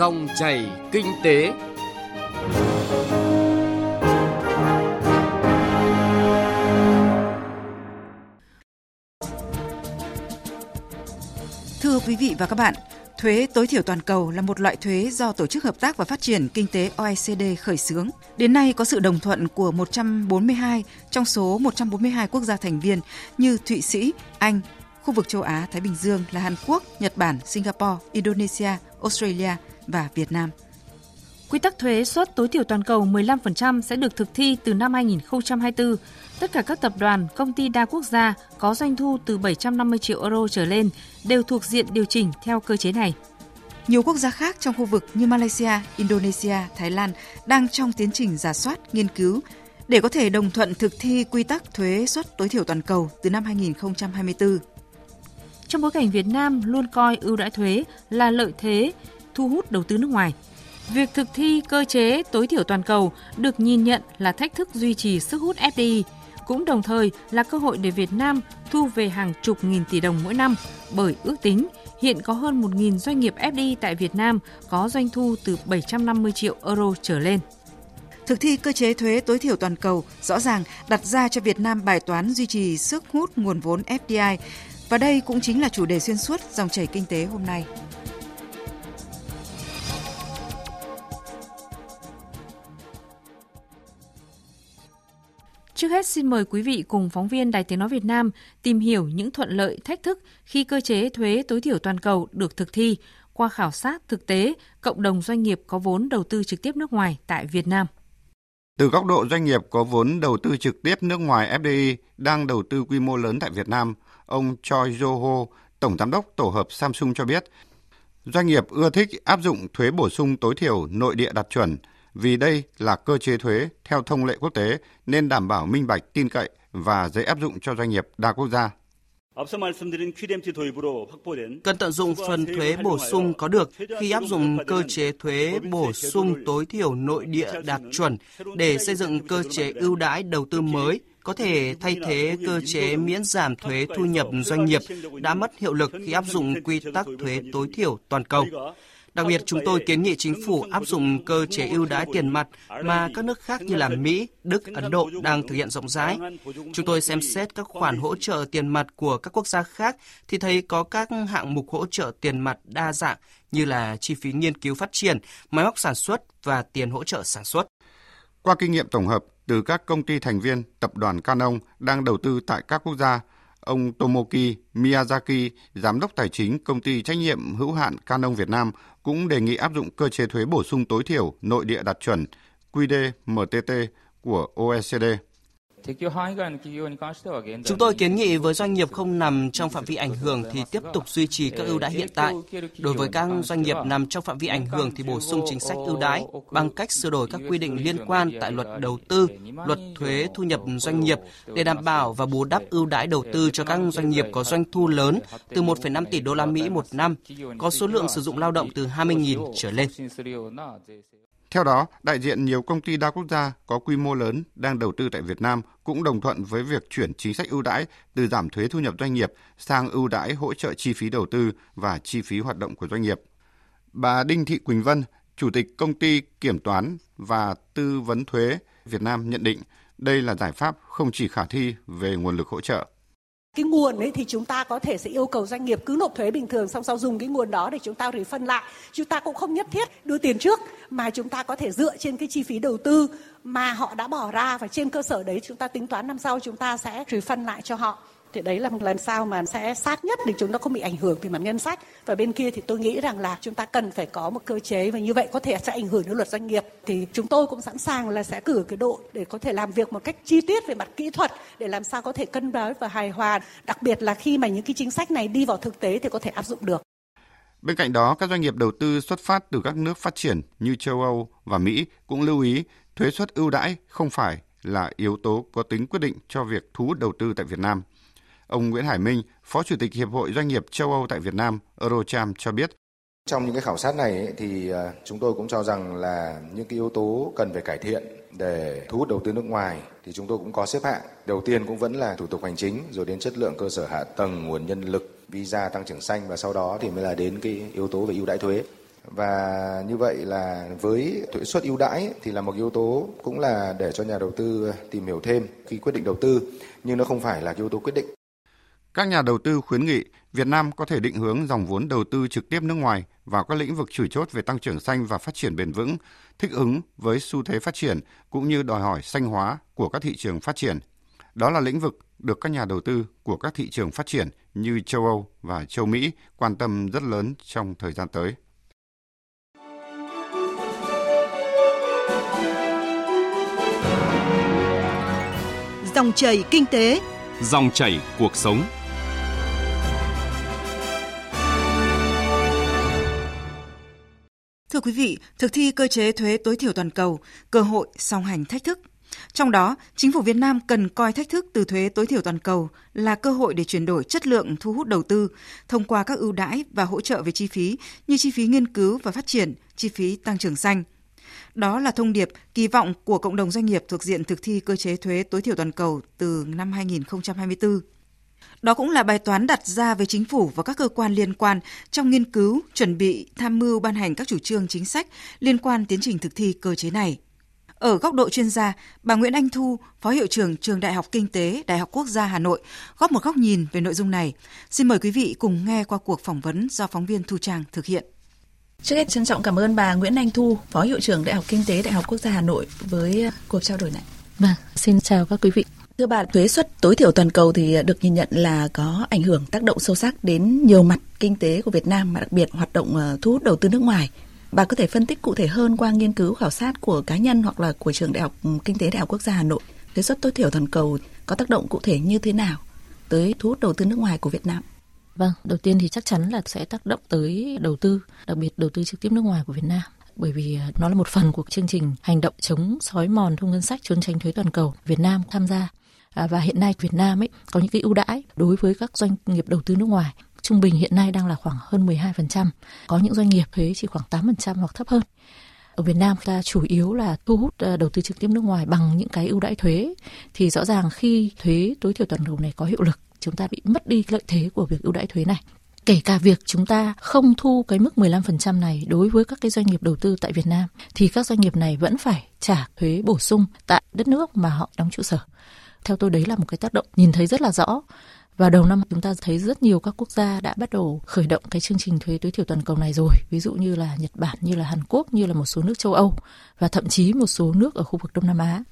Dòng chảy kinh tế. Thưa quý vị và các bạn, thuế tối thiểu toàn cầu là một loại thuế do Tổ chức Hợp tác và Phát triển Kinh tế OECD khởi xướng. Đến nay có sự đồng thuận của 142 trong số 142 quốc gia thành viên như Thụy Sĩ, Anh, khu vực châu Á Thái Bình Dương là Hàn Quốc, Nhật Bản, Singapore, Indonesia, Australia và Việt Nam. Quy tắc thuế suất tối thiểu toàn cầu 15% sẽ được thực thi từ năm 2024. Tất cả các tập đoàn, công ty đa quốc gia có doanh thu từ 750 triệu euro trở lên đều thuộc diện điều chỉnh theo cơ chế này. Nhiều quốc gia khác trong khu vực như Malaysia, Indonesia, Thái Lan đang trong tiến trình giả soát, nghiên cứu để có thể đồng thuận thực thi quy tắc thuế suất tối thiểu toàn cầu từ năm 2024. Trong bối cảnh Việt Nam luôn coi ưu đãi thuế là lợi thế thu hút đầu tư nước ngoài, việc thực thi cơ chế tối thiểu toàn cầu được nhìn nhận là thách thức duy trì sức hút FDI, cũng đồng thời là cơ hội để Việt Nam thu về hàng chục nghìn tỷ đồng mỗi năm bởi ước tính hiện có hơn 1.000 doanh nghiệp FDI tại Việt Nam có doanh thu từ 750 triệu euro trở lên. Thực thi cơ chế thuế tối thiểu toàn cầu rõ ràng đặt ra cho Việt Nam bài toán duy trì sức hút nguồn vốn FDI và đây cũng chính là chủ đề xuyên suốt dòng chảy kinh tế hôm nay. Trước hết xin mời quý vị cùng phóng viên Đài Tiếng Nói Việt Nam tìm hiểu những thuận lợi, thách thức khi cơ chế thuế tối thiểu toàn cầu được thực thi qua khảo sát thực tế cộng đồng doanh nghiệp có vốn đầu tư trực tiếp nước ngoài tại Việt Nam. Từ góc độ doanh nghiệp có vốn đầu tư trực tiếp nước ngoài FDI đang đầu tư quy mô lớn tại Việt Nam, ông Choi Jo-ho, Tổng Giám đốc Tổ hợp Samsung cho biết, doanh nghiệp ưa thích áp dụng thuế bổ sung tối thiểu nội địa đạt chuẩn vì đây là cơ chế thuế theo thông lệ quốc tế nên đảm bảo minh bạch, tin cậy và dễ áp dụng cho doanh nghiệp đa quốc gia. Cần tận dụng phần thuế bổ sung có được khi áp dụng cơ chế thuế bổ sung tối thiểu nội địa đạt chuẩn để xây dựng cơ chế ưu đãi đầu tư mới có thể thay thế cơ chế miễn giảm thuế thu nhập doanh nghiệp đã mất hiệu lực khi áp dụng quy tắc thuế tối thiểu toàn cầu. Đặc biệt, chúng tôi kiến nghị chính phủ áp dụng cơ chế ưu đãi tiền mặt mà các nước khác như là Mỹ, Đức, Ấn Độ đang thực hiện rộng rãi. Chúng tôi xem xét các khoản hỗ trợ tiền mặt của các quốc gia khác thì thấy có các hạng mục hỗ trợ tiền mặt đa dạng như là chi phí nghiên cứu phát triển, máy móc sản xuất và tiền hỗ trợ sản xuất. Qua kinh nghiệm tổng hợp từ các công ty thành viên tập đoàn Canon đang đầu tư tại các quốc gia, ông Tomoki Miyazaki, giám đốc tài chính công ty trách nhiệm hữu hạn Canon Việt Nam cũng đề nghị áp dụng cơ chế thuế bổ sung tối thiểu nội địa đạt chuẩn QD-MTT của OECD. Chúng tôi kiến nghị với doanh nghiệp không nằm trong phạm vi ảnh hưởng thì tiếp tục duy trì các ưu đãi hiện tại. Đối với các doanh nghiệp nằm trong phạm vi ảnh hưởng thì bổ sung chính sách ưu đãi bằng cách sửa đổi các quy định liên quan tại luật đầu tư, luật thuế thu nhập doanh nghiệp để đảm bảo và bù đắp ưu đãi đầu tư cho các doanh nghiệp có doanh thu lớn từ 1,5 tỷ đô la Mỹ một năm, có số lượng sử dụng lao động từ 20.000 trở lên. Theo đó, đại diện nhiều công ty đa quốc gia có quy mô lớn đang đầu tư tại Việt Nam cũng đồng thuận với việc chuyển chính sách ưu đãi từ giảm thuế thu nhập doanh nghiệp sang ưu đãi hỗ trợ chi phí đầu tư và chi phí hoạt động của doanh nghiệp. Bà Đinh Thị Quỳnh Vân, Chủ tịch Công ty Kiểm toán và Tư vấn Thuế Việt Nam nhận định đây là giải pháp không chỉ khả thi về nguồn lực hỗ trợ cái nguồn ấy thì chúng ta có thể sẽ yêu cầu doanh nghiệp cứ nộp thuế bình thường, xong sau dùng cái nguồn đó để chúng ta phân lại. Chúng ta cũng không nhất thiết đưa tiền trước, mà chúng ta có thể dựa trên cái chi phí đầu tư mà họ đã bỏ ra và trên cơ sở đấy chúng ta tính toán năm sau chúng ta sẽ phân lại cho họ thì đấy là một lần sau mà sẽ sát nhất để chúng ta không bị ảnh hưởng về mặt ngân sách. Và bên kia thì tôi nghĩ rằng là chúng ta cần phải có một cơ chế và như vậy có thể sẽ ảnh hưởng đến luật doanh nghiệp. Thì chúng tôi cũng sẵn sàng là sẽ cử cái đội để có thể làm việc một cách chi tiết về mặt kỹ thuật để làm sao có thể cân đối và hài hòa. Đặc biệt là khi mà những cái chính sách này đi vào thực tế thì có thể áp dụng được. Bên cạnh đó, các doanh nghiệp đầu tư xuất phát từ các nước phát triển như châu Âu và Mỹ cũng lưu ý thuế suất ưu đãi không phải là yếu tố có tính quyết định cho việc thu hút đầu tư tại Việt Nam. Ông Nguyễn Hải Minh, Phó Chủ tịch Hiệp hội Doanh nghiệp châu Âu tại Việt Nam, Eurocharm cho biết. Trong những cái khảo sát này thì à, chúng tôi cũng cho rằng là những cái yếu tố cần phải cải thiện để thu hút đầu tư nước ngoài thì chúng tôi cũng có xếp hạng. Đầu tiên cũng vẫn là thủ tục hành chính, rồi đến chất lượng cơ sở hạ tầng, nguồn nhân lực, visa tăng trưởng xanh và sau đó thì mới là đến cái yếu tố về ưu đãi thuế. và như vậy là với thuế suất ưu đãi thì là một yếu tố cũng là để cho nhà đầu tư tìm hiểu thêm khi quyết định đầu tư nhưng nó không phải là yếu tố quyết định. Các nhà đầu tư khuyến nghị Việt Nam có thể định hướng dòng vốn đầu tư trực tiếp nước ngoài vào các lĩnh vực chủ chốt về tăng trưởng xanh và phát triển bền vững, thích ứng với xu thế phát triển cũng như đòi hỏi xanh hóa của các thị trường phát triển. Đó là lĩnh vực được các nhà đầu tư của các thị trường phát triển như châu Âu và châu Mỹ quan tâm rất lớn trong thời gian tới. Dòng chảy kinh tế, dòng chảy cuộc sống. Thưa quý vị, thực thi cơ chế thuế tối thiểu toàn cầu, cơ hội song hành thách thức. Trong đó, chính phủ Việt Nam cần coi thách thức từ thuế tối thiểu toàn cầu là cơ hội để chuyển đổi chất lượng thu hút đầu tư thông qua các ưu đãi và hỗ trợ về chi phí như chi phí nghiên cứu và phát triển, chi phí tăng trưởng xanh. Đó là thông điệp kỳ vọng của cộng đồng doanh nghiệp thuộc diện thực thi cơ chế thuế tối thiểu toàn cầu từ năm 2024. Đó cũng là bài toán đặt ra với chính phủ và các cơ quan liên quan trong nghiên cứu, chuẩn bị, tham mưu ban hành các chủ trương chính sách liên quan tiến trình thực thi cơ chế này. Ở góc độ chuyên gia, bà Nguyễn Anh Thu, Phó Hiệu trưởng Trường Đại học Kinh tế Đại học Quốc gia Hà Nội, góp một góc nhìn về nội dung này. Xin mời quý vị cùng nghe qua cuộc phỏng vấn do phóng viên Thu Trang thực hiện. Trước hết trân trọng cảm ơn bà Nguyễn Anh Thu, Phó Hiệu trưởng Đại học Kinh tế Đại học Quốc gia Hà Nội với cuộc trao đổi này. Vâng, xin chào các quý vị. Thưa bà, thuế suất tối thiểu toàn cầu thì được nhìn nhận là có ảnh hưởng tác động sâu sắc đến nhiều mặt kinh tế của Việt Nam mà đặc biệt hoạt động ờ, thu hút đầu tư nước ngoài. Bà có thể phân tích cụ thể hơn qua nghiên cứu khảo sát của cá nhân hoặc là của trường Đại học ừ, Kinh tế Đại học Quốc gia Hà Nội. Thuế suất tối thiểu toàn cầu có tác động cụ thể như thế nào tới thu hút đầu tư nước ngoài của Việt Nam? Vâng, đầu tiên thì chắc chắn là sẽ tác động tới đầu tư, đặc biệt đầu tư trực tiếp nước ngoài của Việt Nam bởi vì ờ, nó là một phần của chương trình hành động chống sói mòn thu ngân sách trốn tránh thuế toàn cầu Việt Nam tham gia à, và hiện nay Việt Nam ấy có những cái ưu đãi đối với các doanh nghiệp đầu tư nước ngoài trung bình hiện nay đang là khoảng hơn 12%, có những doanh nghiệp thuế chỉ khoảng 8% hoặc thấp hơn. Ở Việt Nam ta chủ yếu là thu hút à, đầu tư trực tiếp nước ngoài bằng những cái ưu đãi thuế thì rõ ràng khi thuế tối thiểu toàn cầu này có hiệu lực chúng ta bị mất đi lợi thế của việc ưu đãi thuế này kể cả việc chúng ta không thu cái mức 15% này đối với các cái doanh nghiệp đầu tư tại Việt Nam thì các doanh nghiệp này vẫn phải trả thuế bổ sung tại đất nước mà họ đóng trụ sở. Theo tôi đấy là một cái tác động nhìn thấy rất là rõ. Và đầu năm chúng ta thấy rất nhiều các quốc gia đã bắt đầu khởi động cái chương trình thuế tối thiểu toàn cầu này rồi. Ví dụ như là Nhật Bản, như là Hàn Quốc, như là một số nước châu Âu và thậm chí một số nước ở khu vực Đông Nam Á.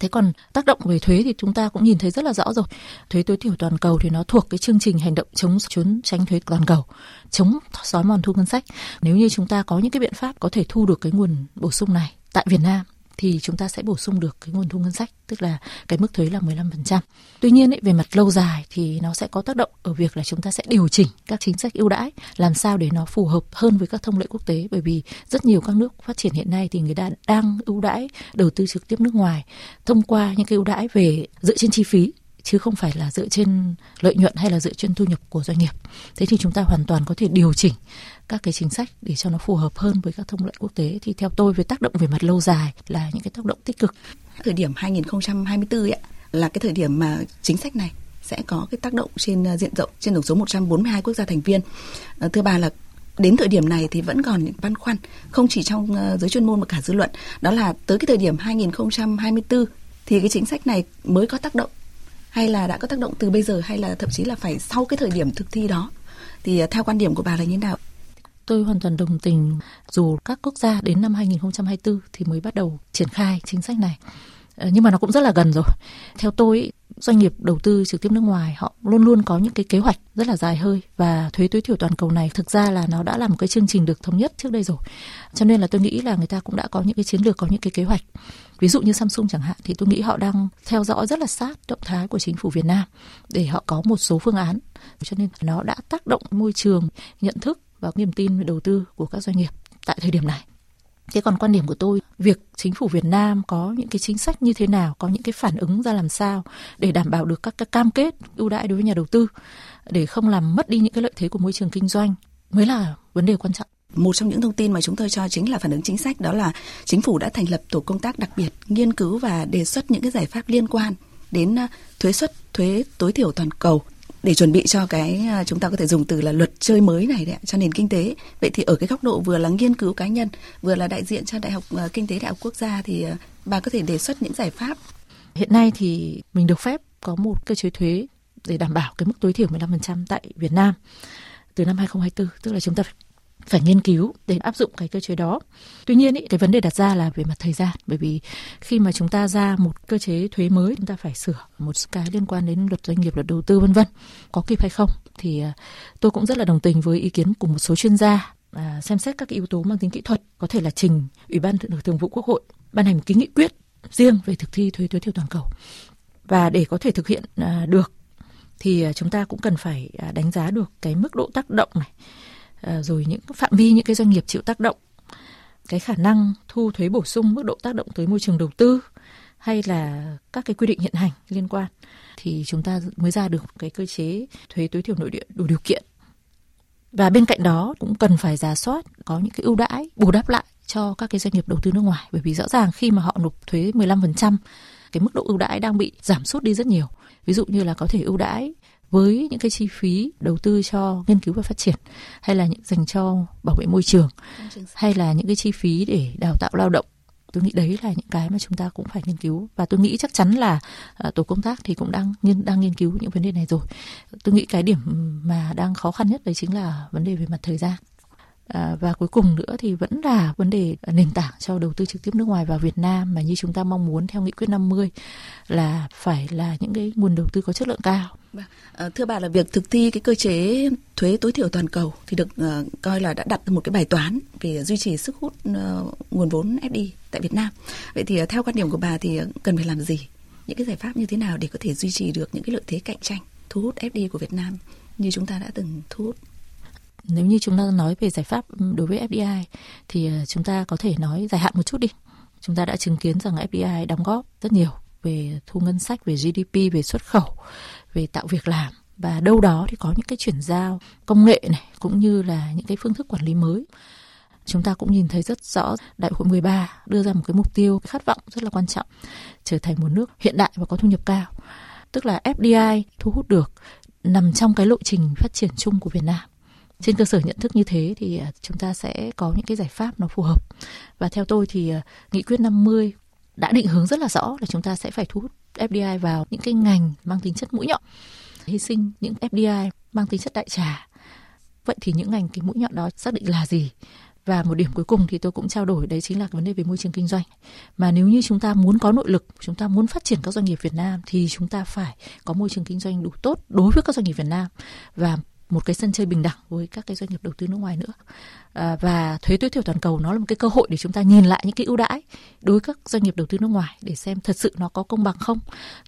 Thế còn tác động về thuế thì chúng ta cũng nhìn thấy rất là rõ rồi. Thuế tối thiểu toàn cầu thì nó thuộc cái chương trình hành động chống trốn tránh thuế toàn cầu, chống xói mòn thu ngân sách. Nếu như chúng ta có những cái biện pháp có thể thu được cái nguồn bổ sung này tại Việt Nam thì chúng ta sẽ bổ sung được cái nguồn thu ngân sách, tức là cái mức thuế là 15%. Tuy nhiên ấy, về mặt lâu dài thì nó sẽ có tác động ở việc là chúng ta sẽ điều chỉnh các chính sách ưu đãi làm sao để nó phù hợp hơn với các thông lệ quốc tế bởi vì rất nhiều các nước phát triển hiện nay thì người ta đang ưu đãi đầu tư trực tiếp nước ngoài thông qua những cái ưu đãi về dựa trên chi phí chứ không phải là dựa trên lợi nhuận hay là dựa trên thu nhập của doanh nghiệp. Thế thì chúng ta hoàn toàn có thể điều chỉnh các cái chính sách để cho nó phù hợp hơn với các thông lệ quốc tế thì theo tôi về tác động về mặt lâu dài là những cái tác động tích cực. Thời điểm 2024 ấy, là cái thời điểm mà chính sách này sẽ có cái tác động trên à, diện rộng trên tổng số 142 quốc gia thành viên. À, thưa bà là đến thời điểm này thì vẫn còn những băn khoăn không chỉ trong à, giới chuyên môn mà cả dư luận đó là tới cái thời điểm 2024 thì cái chính sách này mới có tác động hay là đã có tác động từ bây giờ hay là thậm chí là phải sau cái thời điểm thực thi đó? Thì à, theo quan điểm của bà là như thế nào? Tôi hoàn toàn đồng tình. Dù các quốc gia đến năm 2024 thì mới bắt đầu triển khai chính sách này. Ờ, nhưng mà nó cũng rất là gần rồi. Theo tôi, doanh nghiệp đầu tư trực tiếp nước ngoài, họ luôn luôn có những cái kế hoạch rất là dài hơi và thuế tối thiểu toàn cầu này thực ra là nó đã là một cái chương trình được thống nhất trước đây rồi. Cho nên là tôi nghĩ là người ta cũng đã có những cái chiến lược, có những cái kế hoạch. Ví dụ như Samsung chẳng hạn, thì tôi nghĩ họ đang theo dõi rất là sát động thái của chính phủ Việt Nam để họ có một số phương án. Cho nên nó đã tác động môi trường, nhận thức và niềm tin về đầu tư của các doanh nghiệp tại thời điểm này. Thế còn quan điểm của tôi, việc chính phủ Việt Nam có những cái chính sách như thế nào, có những cái phản ứng ra làm sao để đảm bảo được các cái cam kết ưu đãi đối với nhà đầu tư để không làm mất đi những cái lợi thế của môi trường kinh doanh mới là vấn đề quan trọng. Một trong những thông tin mà chúng tôi cho chính là phản ứng chính sách đó là chính phủ đã thành lập tổ công tác đặc biệt nghiên cứu và đề xuất những cái giải pháp liên quan đến ờ, thuế suất thuế tối thiểu toàn cầu để chuẩn bị cho cái à, chúng ta có thể dùng từ là luật chơi mới này đấy cho nền kinh tế. Vậy thì ở cái góc độ vừa là nghiên cứu cá nhân, vừa là đại diện cho Đại học à, Kinh tế Đại học Quốc gia thì à, bà có thể đề xuất những giải pháp. Hiện nay thì mình được phép có một cơ chế thuế để đảm bảo cái mức tối thiểu 15% tại Việt Nam từ năm 2024, tức là chúng ta phải phải nghiên cứu để áp dụng cái cơ chế đó. Tuy nhiên ý, cái vấn đề đặt ra là về mặt thời gian bởi vì khi mà chúng ta ra một cơ chế thuế mới chúng ta phải sửa một cái liên quan đến luật doanh nghiệp, luật đầu tư vân vân. Có kịp hay không thì à, tôi cũng rất là đồng tình với ý kiến của một số chuyên gia à, xem xét các yếu tố mang tính kỹ thuật có thể là trình Ủy ban Thường vụ Quốc hội ban hành một cái nghị quyết riêng về thực thi thuế tối thiểu toàn cầu. Và để có thể thực hiện à, được thì à, chúng ta cũng cần phải à, đánh giá được cái mức độ tác động này Ờ, rồi những phạm vi, những cái doanh nghiệp chịu tác động, cái khả năng thu thuế bổ sung, mức độ tác động tới môi trường đầu tư, hay là các cái quy định hiện hành liên quan, thì chúng ta mới ra được cái cơ chế thuế tối thiểu nội địa đủ điều kiện và bên cạnh đó cũng cần phải giả soát, có những cái ưu đãi, bù đắp lại cho các cái doanh nghiệp đầu tư nước ngoài bởi vì rõ ràng khi mà họ nộp thuế 15% cái mức độ ưu đãi đang bị giảm sút đi rất nhiều. Ví dụ như là có thể ưu đãi với những cái chi phí đầu tư cho nghiên cứu và phát triển hay là những dành cho bảo vệ môi trường hay là những cái chi phí để đào tạo lao động tôi nghĩ đấy là những cái mà chúng ta cũng phải nghiên cứu. Và tôi nghĩ chắc chắn là uh, tổ công tác thì cũng đang nghiên đang nghiên cứu những vấn đề này rồi. Tôi nghĩ cái điểm mà đang khó khăn nhất đấy chính là vấn đề về mặt thời gian À, và cuối cùng nữa thì vẫn là vấn đề à, nền tảng cho đầu tư trực tiếp nước ngoài vào Việt Nam mà như chúng ta mong muốn theo nghị quyết 50 là phải là những cái nguồn đầu tư có chất lượng cao. À, thưa bà là việc thực thi cái cơ chế thuế tối thiểu toàn cầu thì được uh, coi là đã đặt một cái bài toán về duy trì sức hút uh, nguồn vốn FDI tại Việt Nam. Vậy thì uh, theo quan điểm của bà thì cần phải làm gì? Những cái giải pháp như thế nào để có thể duy trì được những cái lợi thế cạnh tranh thu hút FDI của Việt Nam như chúng ta đã từng thu hút nếu như chúng ta nói về giải pháp ừ, đối với FDI thì ờ, chúng ta có thể nói dài hạn một chút đi. Chúng ta đã chứng kiến rằng FDI đóng góp rất nhiều về thu ngân sách, về GDP, về xuất khẩu, về tạo việc làm và đâu đó thì có những cái chuyển giao công nghệ này cũng như là những cái phương thức quản lý mới. Chúng ta cũng nhìn thấy rất rõ Đại hội 13 đưa ra một cái mục tiêu, cái khát vọng rất là quan trọng trở thành một nước hiện đại và có thu nhập cao. Tức là FDI thu hút được nằm trong cái lộ trình phát triển chung của Việt Nam trên cơ sở nhận thức như thế thì à, chúng ta sẽ có những cái giải pháp nó phù hợp. Và theo tôi thì à, nghị quyết 50 đã định hướng rất là rõ là chúng ta sẽ phải thu hút FDI vào những cái ngành mang tính chất mũi nhọn. Hy sinh những FDI mang tính chất đại trà. Vậy thì những ngành cái mũi nhọn đó xác định là gì? Và một điểm cuối cùng thì tôi cũng trao đổi, đấy chính là vấn đề về môi trường kinh doanh. Mà nếu như chúng ta muốn có nội lực, chúng ta muốn phát triển các doanh nghiệp Việt Nam thì chúng ta phải có môi trường kinh doanh đủ tốt đối với các doanh nghiệp Việt Nam. Và một cái sân chơi bình đẳng với các cái doanh nghiệp đầu tư nước ngoài nữa. À, và thuế tối thiểu toàn cầu nó là một cái cơ hội để chúng ta nhìn lại những cái ưu đãi đối với các doanh nghiệp đầu tư nước ngoài để xem thật sự nó có công bằng không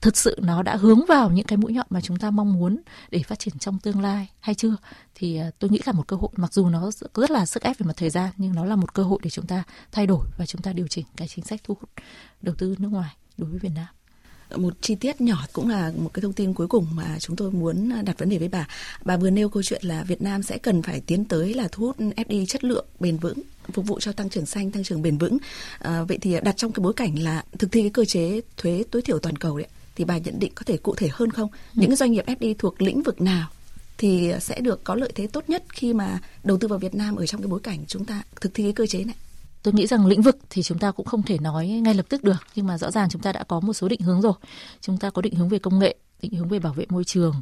thật sự nó đã hướng vào những cái mũi nhọn mà chúng ta mong muốn để phát triển trong tương lai hay chưa. Thì à, tôi nghĩ là một cơ hội mặc dù nó rất là sức ép về mặt thời gian nhưng nó là một cơ hội để chúng ta thay đổi và chúng ta điều chỉnh cái chính sách thu hút đầu tư nước ngoài đối với Việt Nam một chi tiết nhỏ cũng là một cái thông tin cuối cùng mà chúng tôi muốn đặt vấn đề với bà. Bà vừa nêu câu chuyện là Việt Nam sẽ cần phải tiến tới là thu hút FDI chất lượng bền vững phục vụ cho tăng trưởng xanh, tăng trưởng bền vững. À, vậy thì đặt trong cái bối cảnh là thực thi cái cơ chế thuế tối thiểu toàn cầu đấy, thì bà nhận định có thể cụ thể hơn không? Ừ. Những cái doanh nghiệp FDI thuộc lĩnh vực nào thì sẽ được có lợi thế tốt nhất khi mà đầu tư vào Việt Nam ở trong cái bối cảnh chúng ta thực thi cái cơ chế này? Tôi nghĩ rằng lĩnh vực thì chúng ta cũng không thể nói ngay lập tức được nhưng mà rõ ràng chúng ta đã có một số định hướng rồi. Chúng ta có định hướng về công nghệ định hướng về bảo vệ môi trường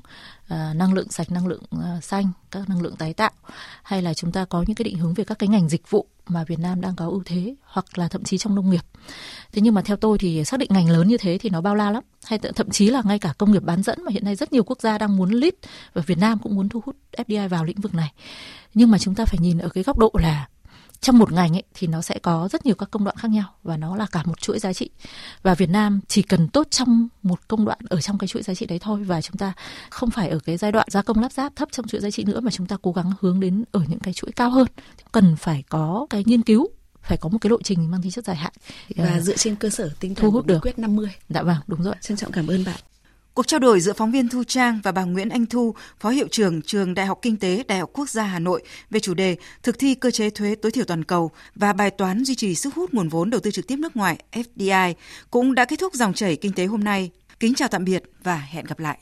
à, năng lượng sạch năng lượng à, xanh các năng lượng tái tạo hay là chúng ta có những cái định hướng về các cái ngành dịch vụ mà Việt Nam đang có ưu thế hoặc là thậm chí trong nông nghiệp. Thế nhưng mà theo tôi thì xác định ngành lớn như thế thì nó bao la lắm hay thậm chí là ngay cả công nghiệp bán dẫn mà hiện nay rất nhiều quốc gia đang muốn lead và Việt Nam cũng muốn thu hút FDI vào lĩnh vực này. Nhưng mà chúng ta phải nhìn ở cái góc độ là trong một ngành ấy thì nó sẽ có rất nhiều các công đoạn khác nhau và nó là cả một chuỗi giá trị và Việt Nam chỉ cần tốt trong một công đoạn ở trong cái chuỗi giá trị đấy thôi và chúng ta không phải ở cái giai đoạn gia công lắp ráp thấp trong chuỗi giá trị nữa mà chúng ta cố gắng hướng đến ở những cái chuỗi cao hơn cần phải có cái nghiên cứu phải có một cái lộ trình mang tính chất dài hạn và uh, dựa trên cơ sở tinh thần thu hút được quyết 50. Dạ vâng, đúng rồi. Trân trọng cảm ơn bạn. Cuộc trao đổi giữa phóng viên Thu Trang và bà Nguyễn Anh Thu, Phó Hiệu trưởng Trường Đại học Kinh tế Đại học Quốc gia Hà Nội về chủ đề thực thi cơ chế thuế tối thiểu toàn cầu và bài toán duy trì sức hút nguồn vốn đầu tư trực tiếp nước ngoài FDI cũng đã kết thúc dòng chảy kinh tế hôm nay. Kính chào tạm biệt và hẹn gặp lại.